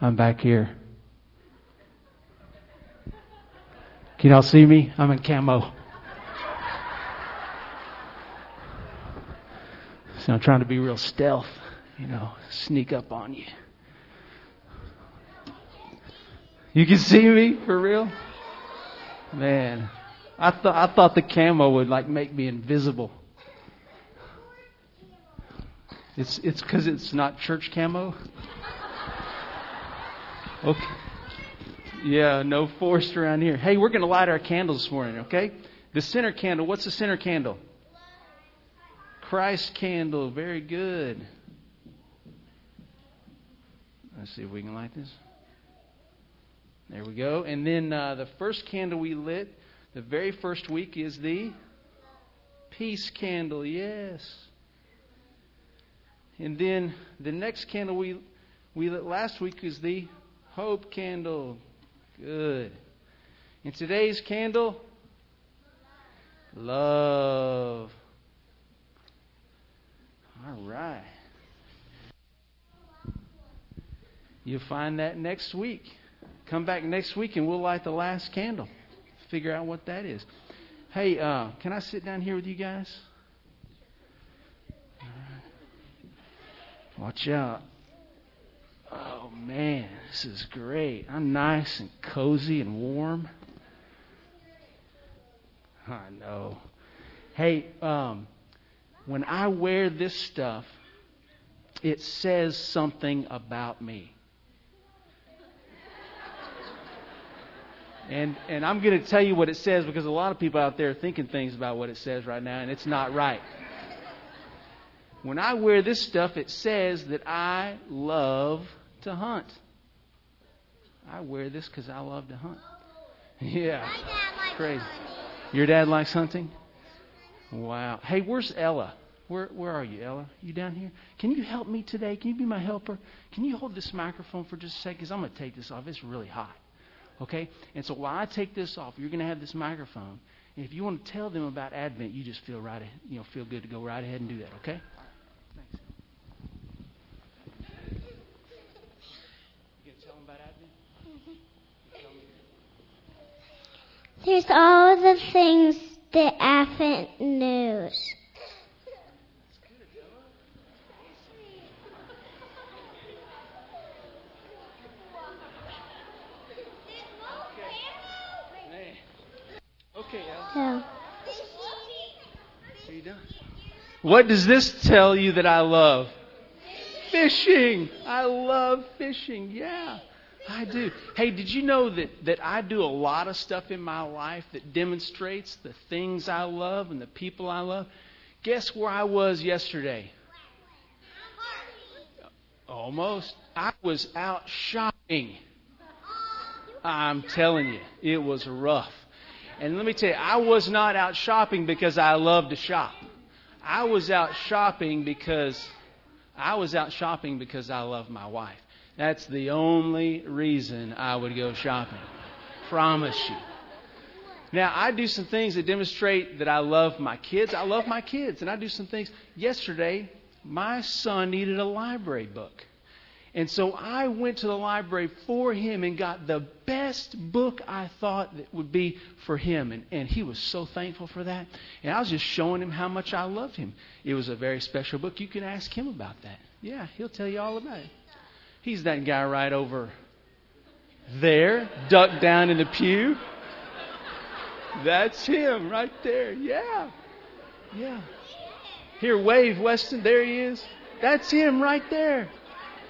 I'm back here. Can y'all see me? I'm in camo. So I'm trying to be real stealth, you know, sneak up on you. You can see me for real? Man, I thought I thought the camo would like make me invisible. It's it's because it's not church camo. Okay. Yeah, no forced around here. Hey, we're going to light our candles this morning, okay? The center candle. What's the center candle? Christ candle. Very good. Let's see if we can light this. There we go. And then uh, the first candle we lit, the very first week, is the peace candle. Yes. And then the next candle we we lit last week is the hope candle. Good. And today's candle, love. All right. You'll find that next week. Come back next week and we'll light the last candle. Figure out what that is. Hey, uh, can I sit down here with you guys? Watch out. Man, this is great. I'm nice and cozy and warm. I know. Hey, um, when I wear this stuff, it says something about me. And and I'm going to tell you what it says because a lot of people out there are thinking things about what it says right now, and it's not right. When I wear this stuff, it says that I love to hunt. I wear this because I love to hunt. Yeah, crazy. Your dad likes hunting. Wow. Hey, where's Ella? Where where are you, Ella? You down here? Can you help me today? Can you be my helper? Can you hold this microphone for just a second? Because I'm going to take this off. It's really hot. Okay? And so while I take this off, you're going to have this microphone. And if you want to tell them about Advent, you just feel right, you know, feel good to go right ahead and do that. Okay? Thanks. You tell them about Advent? There's all the things that Advent knows. Okay, So, Are you done? What does this tell you that I love? Fishing. I love fishing. Yeah, I do. Hey, did you know that, that I do a lot of stuff in my life that demonstrates the things I love and the people I love? Guess where I was yesterday? Almost. I was out shopping. I'm telling you, it was rough. And let me tell you, I was not out shopping because I love to shop. I was out shopping because I was out shopping because I love my wife. That's the only reason I would go shopping. Promise you. Now, I do some things that demonstrate that I love my kids. I love my kids, and I do some things. Yesterday, my son needed a library book. And so I went to the library for him and got the best book I thought that would be for him. And, and he was so thankful for that. And I was just showing him how much I loved him. It was a very special book. You can ask him about that. Yeah, he'll tell you all about it. He's that guy right over there, ducked down in the pew. That's him right there. Yeah. Yeah. Here, wave, Weston. There he is. That's him right there.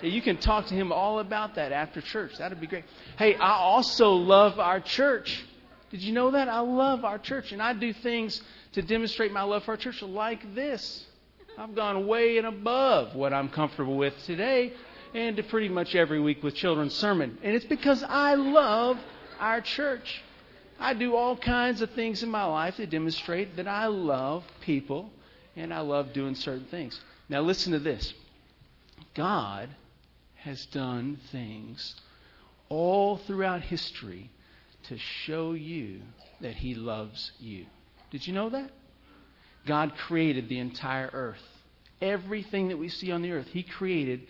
Yeah, you can talk to him all about that after church. That'd be great. Hey, I also love our church. Did you know that? I love our church, and I do things to demonstrate my love for our church like this. I've gone way and above what I'm comfortable with today and pretty much every week with children's sermon. And it's because I love our church. I do all kinds of things in my life to demonstrate that I love people and I love doing certain things. Now, listen to this God has done things all throughout history to show you that He loves you. Did you know that? God created the entire earth. Everything that we see on the earth, He created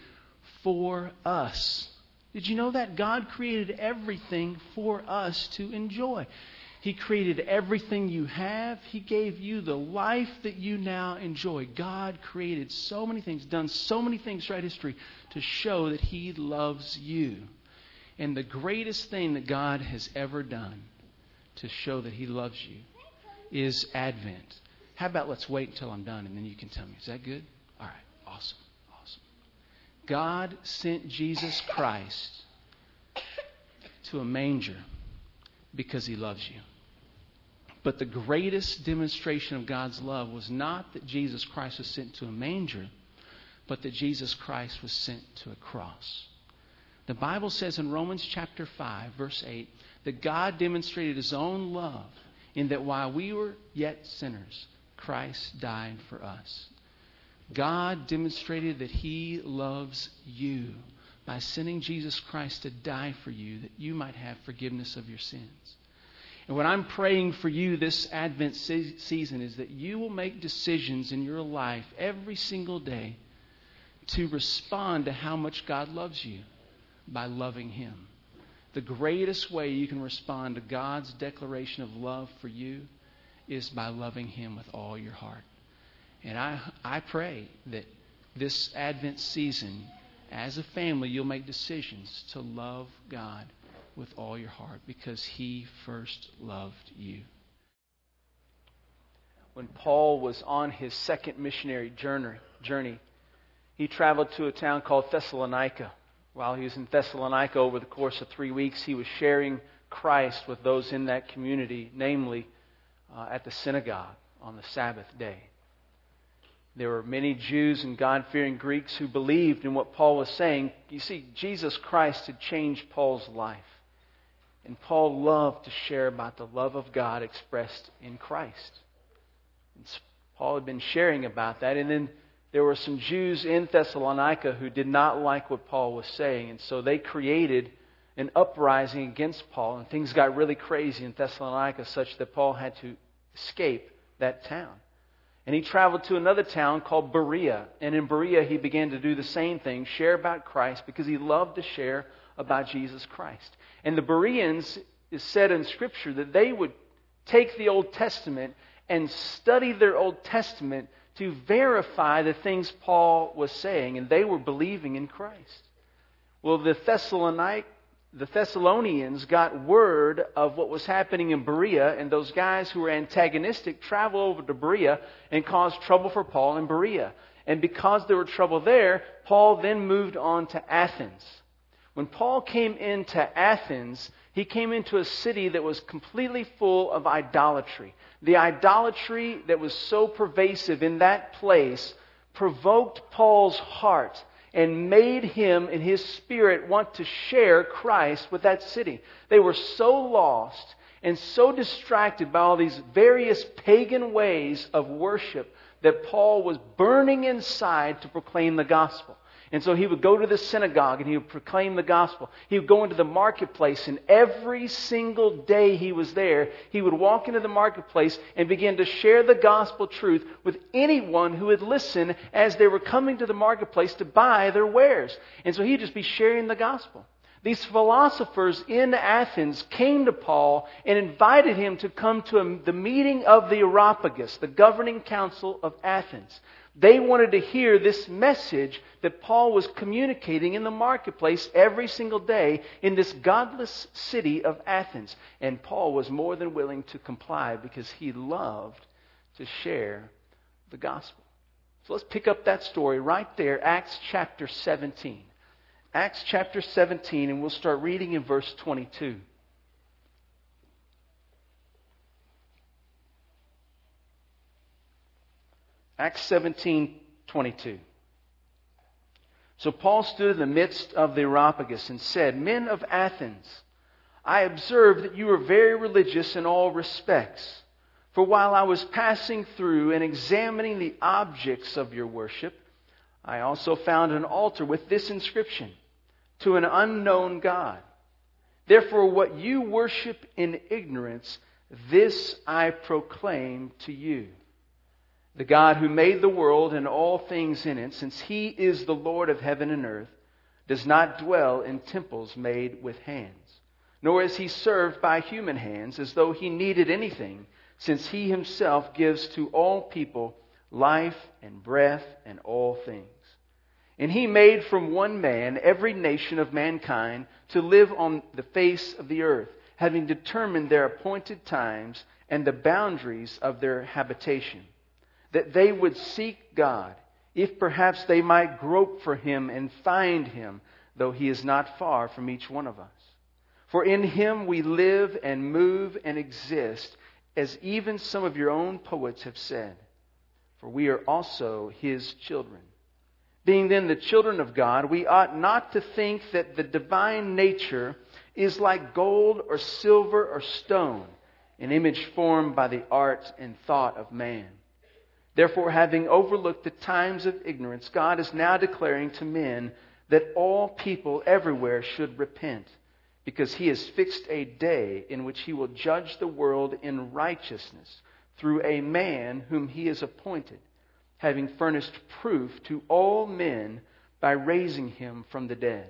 for us. Did you know that? God created everything for us to enjoy. He created everything you have. He gave you the life that you now enjoy. God created so many things, done so many things throughout history to show that He loves you. And the greatest thing that God has ever done to show that He loves you is Advent. How about let's wait until I'm done and then you can tell me. Is that good? All right. Awesome. God sent Jesus Christ to a manger because He loves you. But the greatest demonstration of God's love was not that Jesus Christ was sent to a manger, but that Jesus Christ was sent to a cross. The Bible says in Romans chapter 5, verse 8, that God demonstrated his own love in that while we were yet sinners, Christ died for us. God demonstrated that he loves you by sending Jesus Christ to die for you that you might have forgiveness of your sins. And what I'm praying for you this Advent se- season is that you will make decisions in your life every single day to respond to how much God loves you by loving Him. The greatest way you can respond to God's declaration of love for you is by loving Him with all your heart. And I, I pray that this Advent season, as a family, you'll make decisions to love God with all your heart because he first loved you. When Paul was on his second missionary journey, he traveled to a town called Thessalonica. While he was in Thessalonica over the course of three weeks, he was sharing Christ with those in that community, namely uh, at the synagogue on the Sabbath day. There were many Jews and God fearing Greeks who believed in what Paul was saying. You see, Jesus Christ had changed Paul's life. And Paul loved to share about the love of God expressed in Christ. And Paul had been sharing about that. And then there were some Jews in Thessalonica who did not like what Paul was saying. And so they created an uprising against Paul. And things got really crazy in Thessalonica, such that Paul had to escape that town. And he traveled to another town called Berea. And in Berea, he began to do the same thing share about Christ because he loved to share about Jesus Christ. And the Bereans is said in Scripture that they would take the Old Testament and study their Old Testament to verify the things Paul was saying, and they were believing in Christ. Well, the Thessalonic, the Thessalonians got word of what was happening in Berea, and those guys who were antagonistic traveled over to Berea and caused trouble for Paul in Berea. And because there were trouble there, Paul then moved on to Athens. When Paul came into Athens, he came into a city that was completely full of idolatry. The idolatry that was so pervasive in that place provoked Paul's heart and made him in his spirit want to share Christ with that city. They were so lost and so distracted by all these various pagan ways of worship that Paul was burning inside to proclaim the gospel. And so he would go to the synagogue and he would proclaim the gospel. He would go into the marketplace, and every single day he was there, he would walk into the marketplace and begin to share the gospel truth with anyone who would listen as they were coming to the marketplace to buy their wares. And so he'd just be sharing the gospel. These philosophers in Athens came to Paul and invited him to come to the meeting of the Areopagus, the governing council of Athens. They wanted to hear this message that Paul was communicating in the marketplace every single day in this godless city of Athens. And Paul was more than willing to comply because he loved to share the gospel. So let's pick up that story right there, Acts chapter 17. Acts chapter 17, and we'll start reading in verse 22. Acts 17 22. So Paul stood in the midst of the Areopagus and said, Men of Athens, I observe that you are very religious in all respects. For while I was passing through and examining the objects of your worship, I also found an altar with this inscription To an unknown God. Therefore, what you worship in ignorance, this I proclaim to you the God who made the world and all things in it, since he is the Lord of heaven and earth, does not dwell in temples made with hands, nor is he served by human hands as though he needed anything, since he himself gives to all people life and breath and all things. And he made from one man every nation of mankind to live on the face of the earth, having determined their appointed times and the boundaries of their habitation, that they would seek God, if perhaps they might grope for him and find him, though he is not far from each one of us. For in him we live and move and exist, as even some of your own poets have said, for we are also his children. Being then the children of God, we ought not to think that the divine nature is like gold or silver or stone, an image formed by the art and thought of man. Therefore, having overlooked the times of ignorance, God is now declaring to men that all people everywhere should repent, because he has fixed a day in which he will judge the world in righteousness through a man whom he has appointed having furnished proof to all men by raising him from the dead.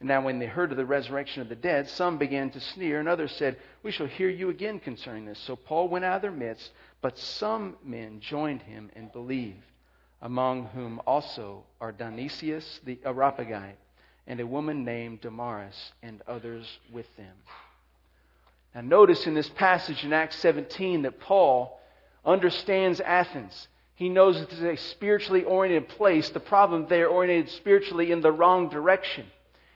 And now, when they heard of the resurrection of the dead, some began to sneer, and others said, We shall hear you again concerning this. So Paul went out of their midst, but some men joined him and believed, among whom also are Dionysius the Areopagite, and a woman named Damaris, and others with them. Now, notice in this passage in Acts 17 that Paul understands Athens. He knows it's a spiritually oriented place. The problem, they're oriented spiritually in the wrong direction.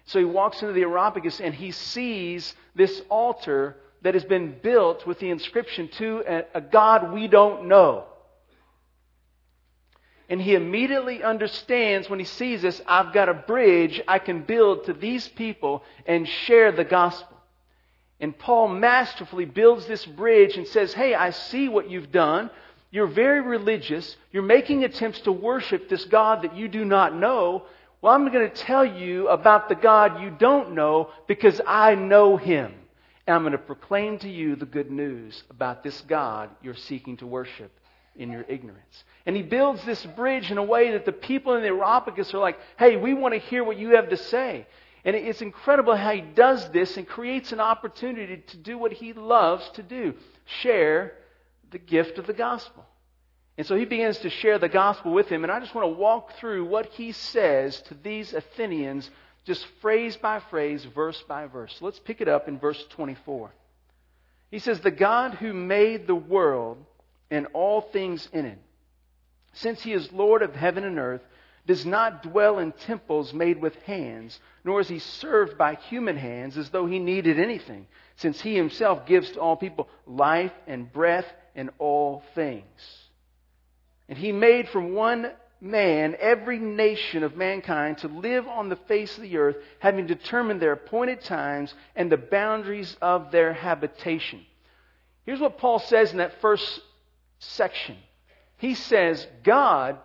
So he walks into the Areopagus and he sees this altar that has been built with the inscription to a, a God we don't know. And he immediately understands when he sees this, I've got a bridge I can build to these people and share the gospel. And Paul masterfully builds this bridge and says, Hey, I see what you've done. You're very religious. You're making attempts to worship this God that you do not know. Well, I'm going to tell you about the God you don't know because I know him. And I'm going to proclaim to you the good news about this God you're seeking to worship in your ignorance. And he builds this bridge in a way that the people in the Areopagus are like, hey, we want to hear what you have to say. And it's incredible how he does this and creates an opportunity to do what he loves to do share the gift of the gospel. And so he begins to share the gospel with him. And I just want to walk through what he says to these Athenians, just phrase by phrase, verse by verse. let's pick it up in verse 24. He says, The God who made the world and all things in it, since he is Lord of heaven and earth, does not dwell in temples made with hands, nor is he served by human hands as though he needed anything, since he himself gives to all people life and breath and all things. And he made from one man every nation of mankind to live on the face of the earth, having determined their appointed times and the boundaries of their habitation. Here's what Paul says in that first section. He says, God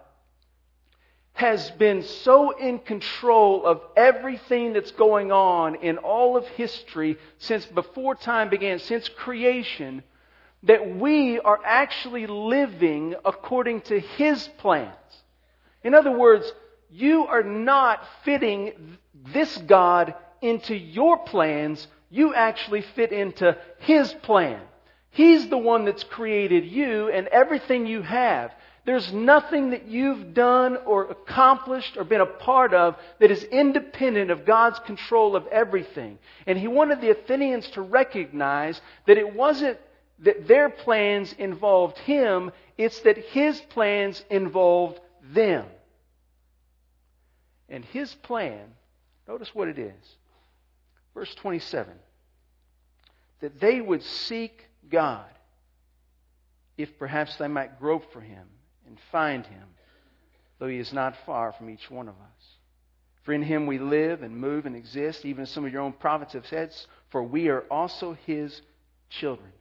has been so in control of everything that's going on in all of history since before time began, since creation, that we are actually living according to His plans. In other words, you are not fitting this God into your plans. You actually fit into His plan. He's the one that's created you and everything you have. There's nothing that you've done or accomplished or been a part of that is independent of God's control of everything. And he wanted the Athenians to recognize that it wasn't that their plans involved him, it's that his plans involved them. And his plan, notice what it is. Verse 27 that they would seek God if perhaps they might grope for him and find him, though he is not far from each one of us. For in him we live and move and exist, even as some of your own prophets have said, for we are also his children.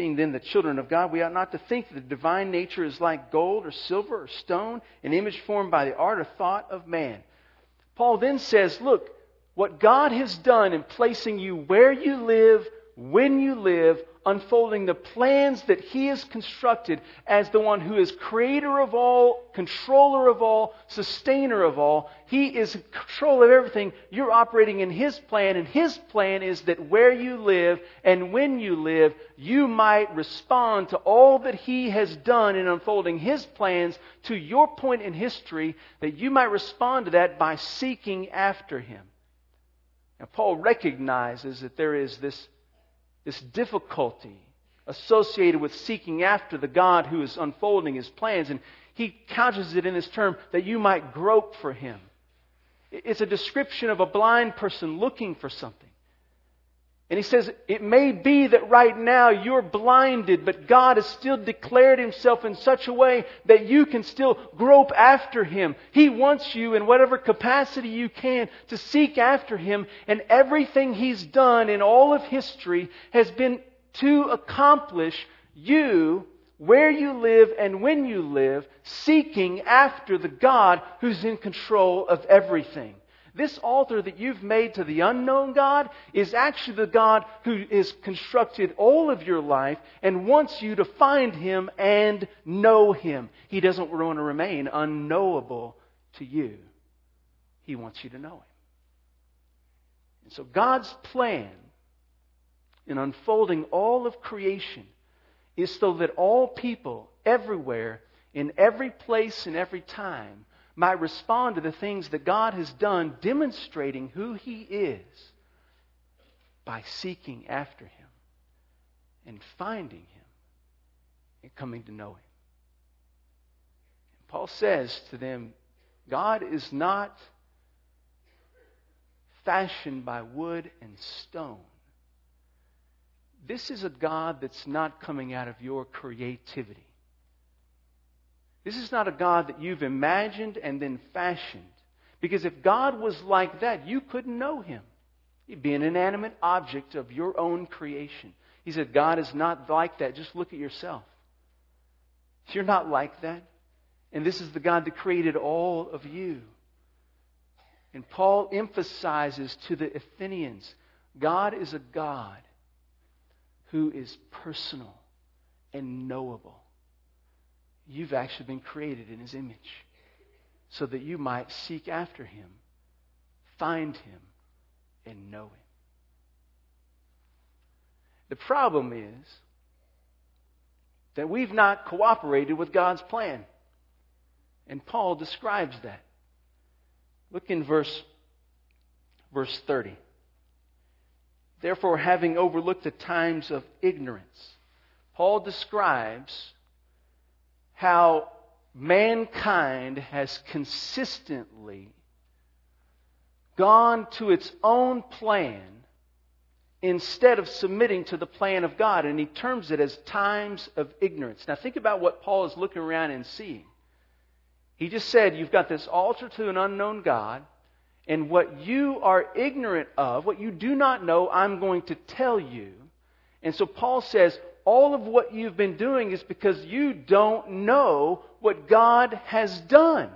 Being then the children of God, we ought not to think that the divine nature is like gold or silver or stone, an image formed by the art or thought of man. Paul then says, Look, what God has done in placing you where you live, when you live, unfolding the plans that He has constructed as the one who is creator of all, controller of all, sustainer of all. He is in control of everything. You're operating in His plan, and His plan is that where you live and when you live, you might respond to all that He has done in unfolding His plans to your point in history, that you might respond to that by seeking after Him. Now, Paul recognizes that there is this this difficulty associated with seeking after the God who is unfolding his plans. And he couches it in this term that you might grope for him. It's a description of a blind person looking for something. And he says, it may be that right now you're blinded, but God has still declared himself in such a way that you can still grope after him. He wants you in whatever capacity you can to seek after him. And everything he's done in all of history has been to accomplish you where you live and when you live, seeking after the God who's in control of everything. This altar that you've made to the unknown God is actually the God who has constructed all of your life and wants you to find Him and know Him. He doesn't want to remain unknowable to you. He wants you to know Him. And so God's plan in unfolding all of creation is so that all people everywhere, in every place, in every time, might respond to the things that God has done, demonstrating who He is by seeking after Him and finding Him and coming to know Him. And Paul says to them, God is not fashioned by wood and stone. This is a God that's not coming out of your creativity. This is not a God that you've imagined and then fashioned. Because if God was like that, you couldn't know him. He'd be an inanimate object of your own creation. He said, God is not like that. Just look at yourself. You're not like that. And this is the God that created all of you. And Paul emphasizes to the Athenians God is a God who is personal and knowable you've actually been created in His image so that you might seek after Him, find Him, and know Him. The problem is that we've not cooperated with God's plan. And Paul describes that. Look in verse, verse 30. Therefore, having overlooked the times of ignorance, Paul describes how mankind has consistently gone to its own plan instead of submitting to the plan of God. And he terms it as times of ignorance. Now, think about what Paul is looking around and seeing. He just said, You've got this altar to an unknown God, and what you are ignorant of, what you do not know, I'm going to tell you. And so Paul says, all of what you've been doing is because you don't know what God has done.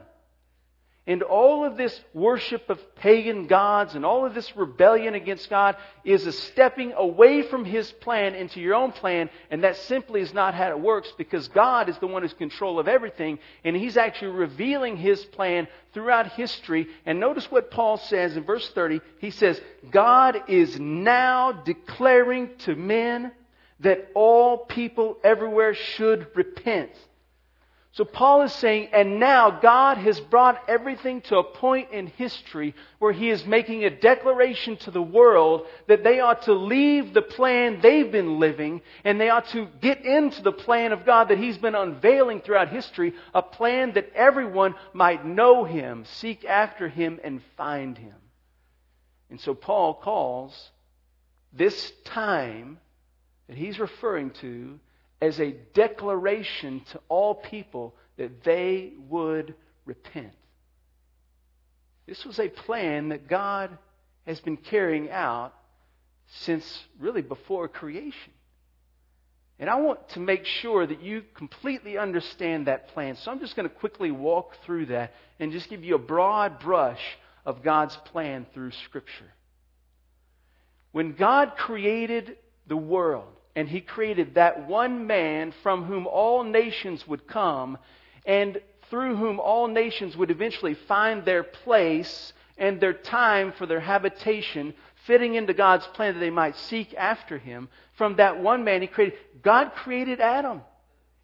And all of this worship of pagan gods and all of this rebellion against God is a stepping away from His plan into your own plan, and that simply is not how it works because God is the one who's control of everything, and He's actually revealing His plan throughout history. And notice what Paul says in verse 30. He says, God is now declaring to men that all people everywhere should repent. So Paul is saying, and now God has brought everything to a point in history where he is making a declaration to the world that they ought to leave the plan they've been living and they ought to get into the plan of God that he's been unveiling throughout history, a plan that everyone might know him, seek after him, and find him. And so Paul calls this time that he's referring to as a declaration to all people that they would repent. This was a plan that God has been carrying out since really before creation. And I want to make sure that you completely understand that plan. So I'm just going to quickly walk through that and just give you a broad brush of God's plan through Scripture. When God created the world. And he created that one man from whom all nations would come and through whom all nations would eventually find their place and their time for their habitation, fitting into God's plan that they might seek after him. From that one man, he created, God created Adam.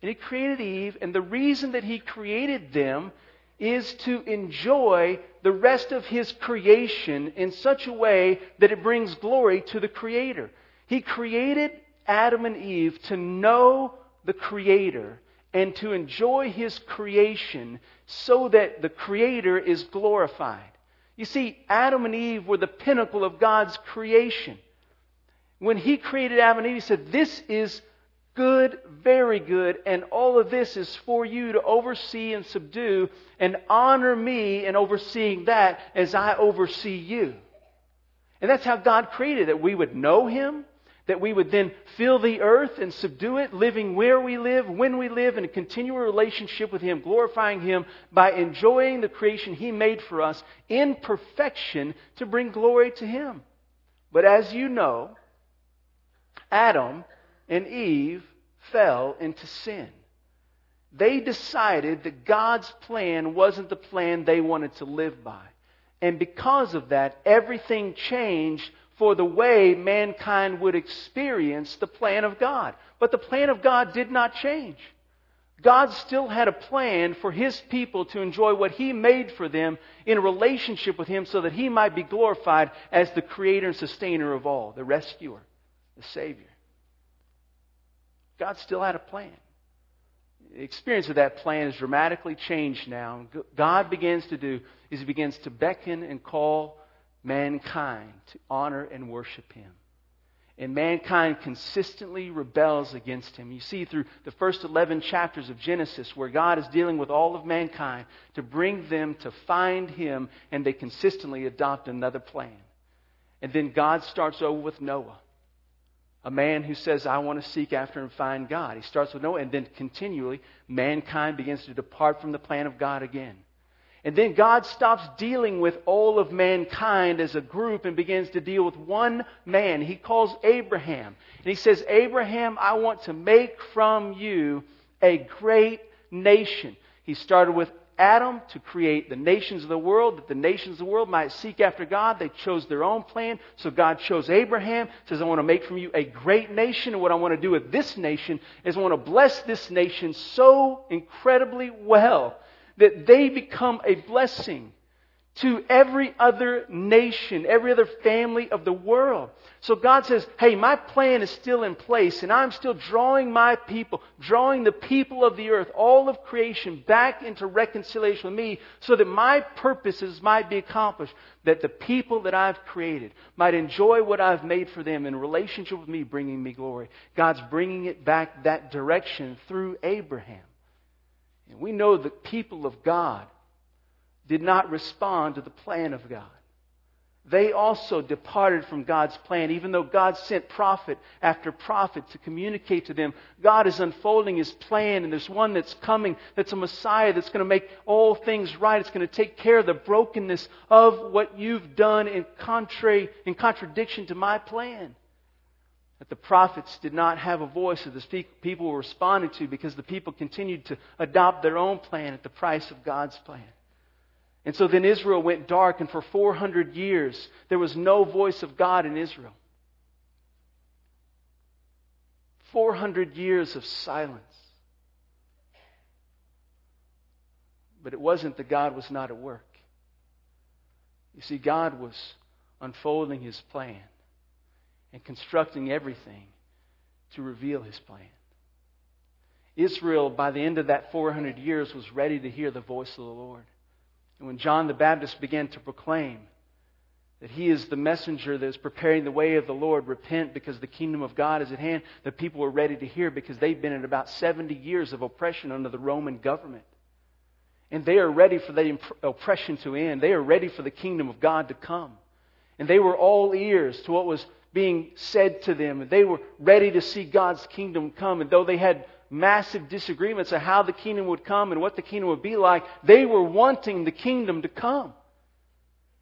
And he created Eve, and the reason that he created them is to enjoy the rest of his creation in such a way that it brings glory to the Creator. He created Adam and Eve to know the Creator and to enjoy his creation so that the Creator is glorified. You see, Adam and Eve were the pinnacle of God's creation. When he created Adam and Eve, he said, This is good, very good, and all of this is for you to oversee and subdue and honor me in overseeing that as I oversee you. And that's how God created it. We would know Him, that we would then fill the earth and subdue it, living where we live, when we live, in a continual relationship with Him, glorifying Him by enjoying the creation He made for us in perfection to bring glory to Him. But as you know, Adam and Eve fell into sin. They decided that God's plan wasn't the plan they wanted to live by. And because of that, everything changed for the way mankind would experience the plan of God. But the plan of God did not change. God still had a plan for His people to enjoy what He made for them in relationship with Him so that He might be glorified as the creator and sustainer of all, the rescuer, the Savior. God still had a plan. The experience of that plan is dramatically changed now. God begins to do is He begins to beckon and call mankind to honor and worship Him. And mankind consistently rebels against Him. You see through the first 11 chapters of Genesis where God is dealing with all of mankind to bring them to find Him, and they consistently adopt another plan. And then God starts over with Noah a man who says, I want to seek after and find God. He starts with Noah, and then continually, mankind begins to depart from the plan of God again. And then God stops dealing with all of mankind as a group and begins to deal with one man. He calls Abraham. And he says, Abraham, I want to make from you a great nation. He started with Adam to create the nations of the world, that the nations of the world might seek after God. They chose their own plan. So God chose Abraham, says, I want to make from you a great nation. And what I want to do with this nation is I want to bless this nation so incredibly well that they become a blessing to every other nation, every other family of the world. So God says, hey, my plan is still in place, and I'm still drawing my people, drawing the people of the earth, all of creation, back into reconciliation with me, so that my purposes might be accomplished, that the people that I've created might enjoy what I've made for them in relationship with me, bringing me glory. God's bringing it back that direction through Abraham. And we know the people of God did not respond to the plan of God. They also departed from God's plan. Even though God sent prophet after prophet to communicate to them, God is unfolding His plan, and there's one that's coming that's a Messiah that's going to make all things right. It's going to take care of the brokenness of what you've done in, contrary, in contradiction to my plan. That the prophets did not have a voice that the people were responding to because the people continued to adopt their own plan at the price of God's plan. And so then Israel went dark, and for 400 years there was no voice of God in Israel. 400 years of silence. But it wasn't that God was not at work. You see, God was unfolding his plan and constructing everything to reveal his plan. Israel, by the end of that 400 years, was ready to hear the voice of the Lord. And when John the Baptist began to proclaim that he is the messenger that is preparing the way of the Lord, repent because the kingdom of God is at hand, the people were ready to hear because they've been in about 70 years of oppression under the Roman government. And they are ready for the oppression to end. They are ready for the kingdom of God to come. And they were all ears to what was being said to them. They were ready to see God's kingdom come. And though they had massive disagreements of how the kingdom would come and what the kingdom would be like, they were wanting the kingdom to come.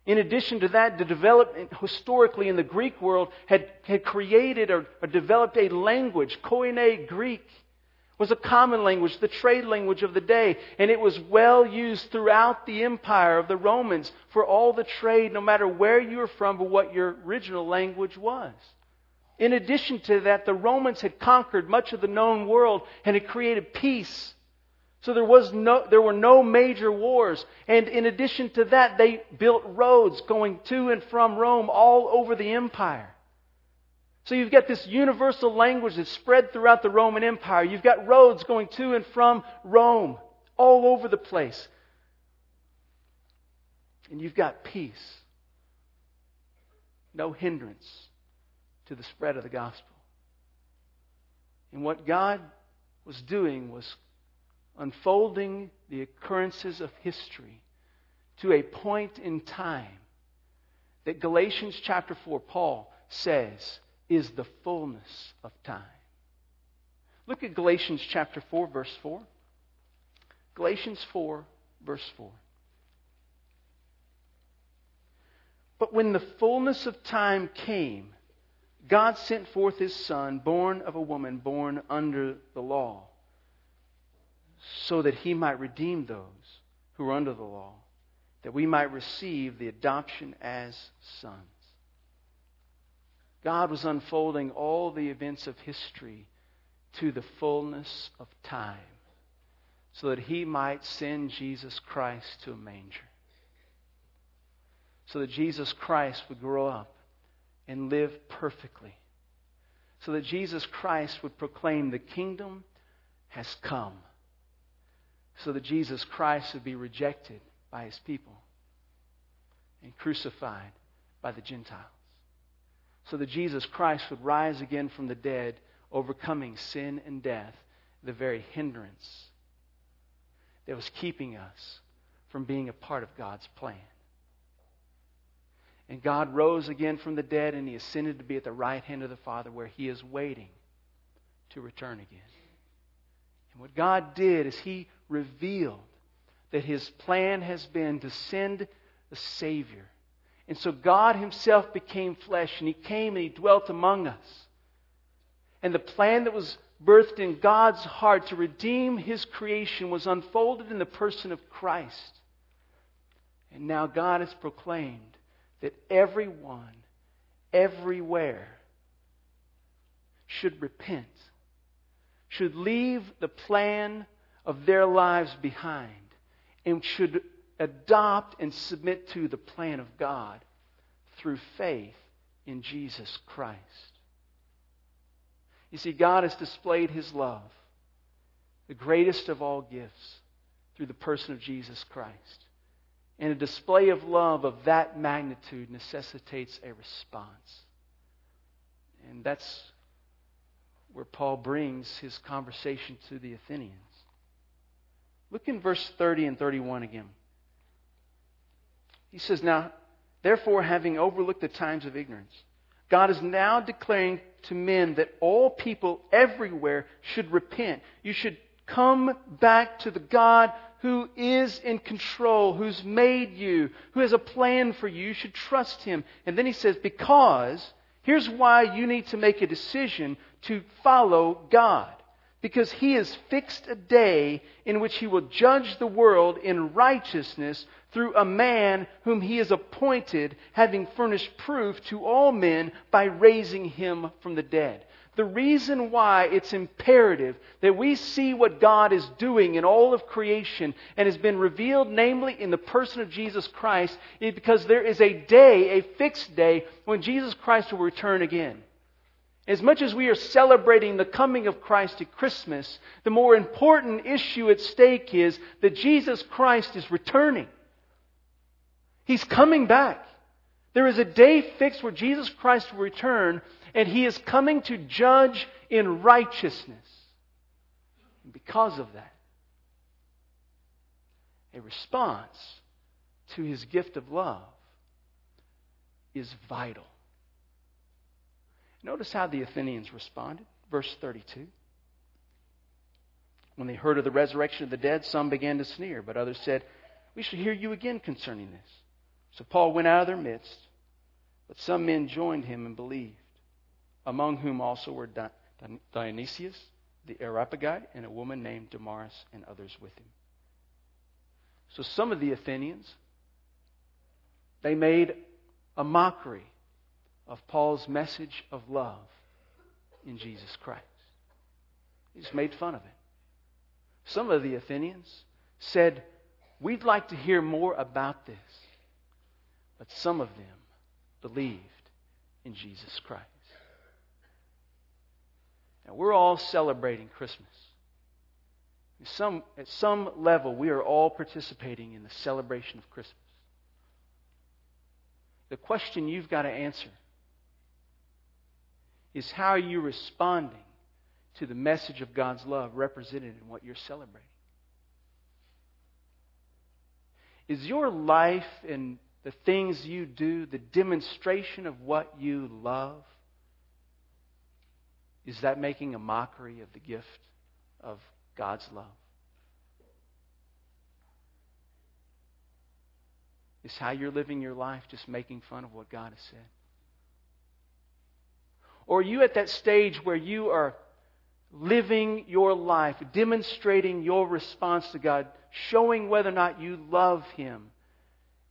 In addition to that, the development historically in the Greek world had, had created or, or developed a language, Koine Greek was a common language, the trade language of the day, and it was well used throughout the empire of the Romans for all the trade, no matter where you were from or what your original language was. In addition to that, the Romans had conquered much of the known world and had created peace. So there, was no, there were no major wars. And in addition to that, they built roads going to and from Rome all over the empire. So you've got this universal language that's spread throughout the Roman Empire. You've got roads going to and from Rome all over the place. And you've got peace. No hindrance to the spread of the gospel. And what God was doing was unfolding the occurrences of history to a point in time that Galatians chapter 4, Paul says, is the fullness of time. Look at Galatians chapter 4, verse 4. Galatians 4, verse 4. But when the fullness of time came, God sent forth his Son, born of a woman, born under the law, so that he might redeem those who are under the law, that we might receive the adoption as sons. God was unfolding all the events of history to the fullness of time so that he might send Jesus Christ to a manger. So that Jesus Christ would grow up and live perfectly. So that Jesus Christ would proclaim the kingdom has come. So that Jesus Christ would be rejected by his people and crucified by the Gentiles so that Jesus Christ would rise again from the dead, overcoming sin and death, the very hindrance that was keeping us from being a part of God's plan. And God rose again from the dead and he ascended to be at the right hand of the Father where he is waiting to return again. And what God did is he revealed that his plan has been to send the Savior and so God Himself became flesh, and He came and He dwelt among us. And the plan that was birthed in God's heart to redeem His creation was unfolded in the person of Christ. And now God has proclaimed that everyone, everywhere, should repent, should leave the plan of their lives behind, and should adopt and submit to the plan of God through faith in Jesus Christ. You see, God has displayed His love, the greatest of all gifts, through the person of Jesus Christ. And a display of love of that magnitude necessitates a response. And that's where Paul brings his conversation to the Athenians. Look in verse 30 and 31 again. He says, Now, therefore, having overlooked the times of ignorance, God is now declaring to men that all people everywhere should repent. You should come back to the God who is in control, who's made you, who has a plan for you. You should trust Him. And then He says, Because, here's why you need to make a decision to follow God because he has fixed a day in which he will judge the world in righteousness through a man whom he has appointed, having furnished proof to all men by raising him from the dead. The reason why it's imperative that we see what God is doing in all of creation and has been revealed, namely in the person of Jesus Christ, is because there is a day, a fixed day, when Jesus Christ will return again. As much as we are celebrating the coming of Christ at Christmas, the more important issue at stake is that Jesus Christ is returning. He's coming back. There is a day fixed where Jesus Christ will return, and he is coming to judge in righteousness. And because of that, a response to his gift of love is vital. Notice how the Athenians responded. Verse 32. When they heard of the resurrection of the dead, some began to sneer, but others said, We shall hear you again concerning this. So Paul went out of their midst, but some men joined him and believed, among whom also were Dionysius, the Areopagite, and a woman named Damaris, and others with him. So some of the Athenians, they made a mockery of Paul's message of love in Jesus Christ. He just made fun of it. Some of the Athenians said, We'd like to hear more about this. But some of them believed in Jesus Christ. Now, we're all celebrating Christmas. Some, at some level, we are all participating in the celebration of Christmas. The question you've got to answer is how are you responding to the message of God's love represented in what you're celebrating? Is your life and the things you do the demonstration of what you love? Is that making a mockery of the gift of God's love? Is how you're living your life just making fun of what God has said? Or are you at that stage where you are living your life, demonstrating your response to God, showing whether or not you love Him?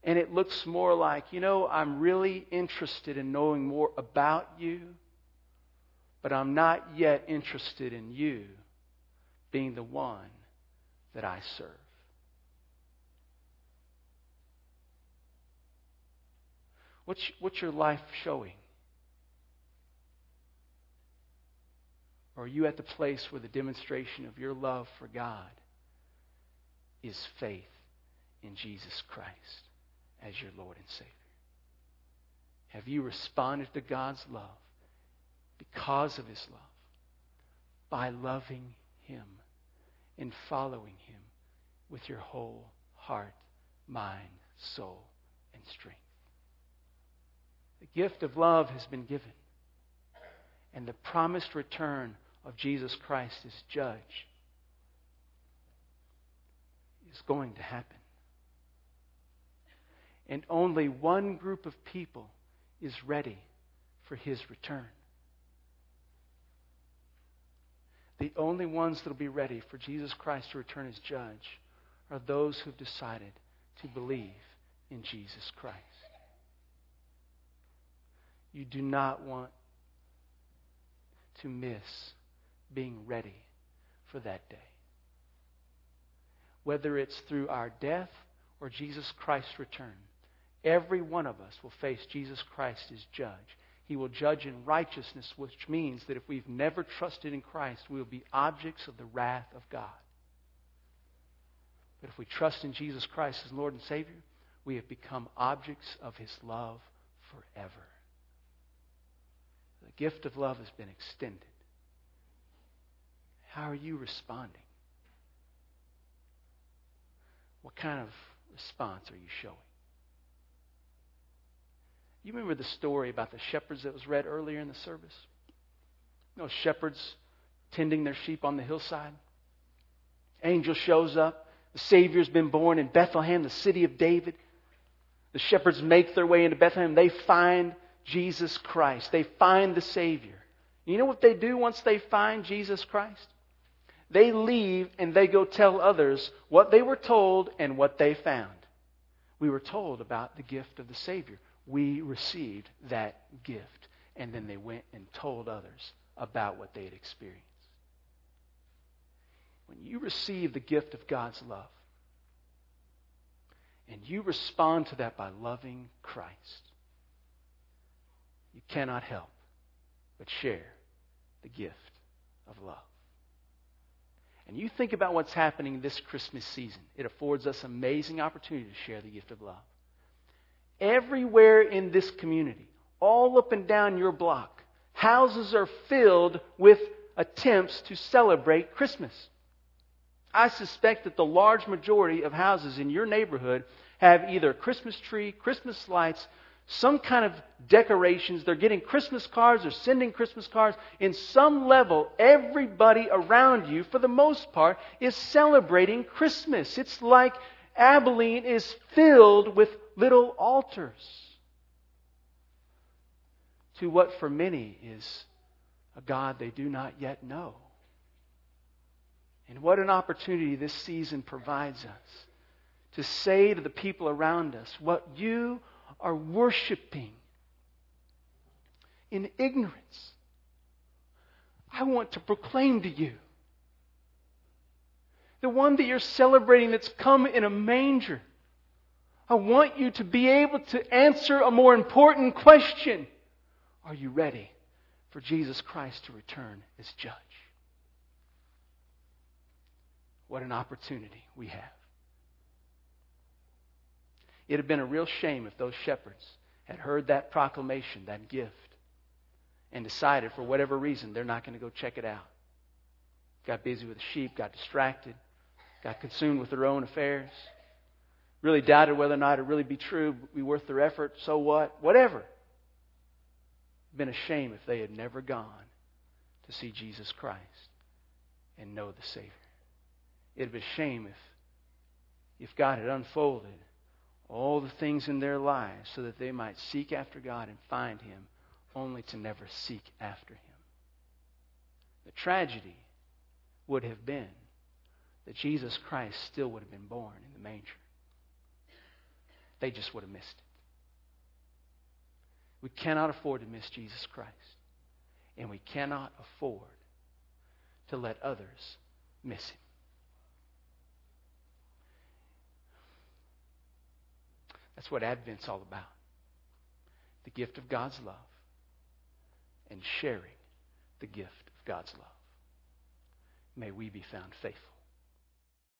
And it looks more like, you know, I'm really interested in knowing more about you, but I'm not yet interested in you being the one that I serve. What's, what's your life showing? Or are you at the place where the demonstration of your love for God is faith in Jesus Christ as your Lord and Savior? Have you responded to God's love because of His love by loving Him and following Him with your whole heart, mind, soul, and strength? The gift of love has been given, and the promised return of Jesus Christ as judge is going to happen. And only one group of people is ready for his return. The only ones that will be ready for Jesus Christ to return as judge are those who've decided to believe in Jesus Christ. You do not want to miss being ready for that day. Whether it's through our death or Jesus Christ's return, every one of us will face Jesus Christ as judge. He will judge in righteousness, which means that if we've never trusted in Christ, we will be objects of the wrath of God. But if we trust in Jesus Christ as Lord and Savior, we have become objects of His love forever. The gift of love has been extended. How are you responding? What kind of response are you showing? You remember the story about the shepherds that was read earlier in the service? Know, shepherds tending their sheep on the hillside. Angel shows up. The Savior's been born in Bethlehem, the city of David. The shepherds make their way into Bethlehem. They find Jesus Christ. They find the Savior. You know what they do once they find Jesus Christ? They leave and they go tell others what they were told and what they found. We were told about the gift of the Savior. We received that gift. And then they went and told others about what they had experienced. When you receive the gift of God's love, and you respond to that by loving Christ, you cannot help but share the gift of love. And you think about what's happening this Christmas season, it affords us amazing opportunity to share the gift of love. Everywhere in this community, all up and down your block, houses are filled with attempts to celebrate Christmas. I suspect that the large majority of houses in your neighborhood have either Christmas tree, Christmas lights, some kind of decorations. They're getting Christmas cards or sending Christmas cards. In some level, everybody around you, for the most part, is celebrating Christmas. It's like Abilene is filled with little altars to what for many is a God they do not yet know. And what an opportunity this season provides us to say to the people around us what you are worshiping in ignorance. I want to proclaim to you the one that you're celebrating that's come in a manger. I want you to be able to answer a more important question. Are you ready for Jesus Christ to return as judge? What an opportunity we have. It had been a real shame if those shepherds had heard that proclamation, that gift, and decided for whatever reason they're not going to go check it out. Got busy with the sheep, got distracted, got consumed with their own affairs, really doubted whether or not it'd really be true, be worth their effort, so what, whatever. It'd been a shame if they had never gone to see Jesus Christ and know the Savior. It'd be a shame if, if God had unfolded all the things in their lives so that they might seek after God and find Him, only to never seek after Him. The tragedy would have been that Jesus Christ still would have been born in the manger. They just would have missed it. We cannot afford to miss Jesus Christ. And we cannot afford to let others miss him. That's what Advent's all about the gift of God's love and sharing the gift of God's love. May we be found faithful.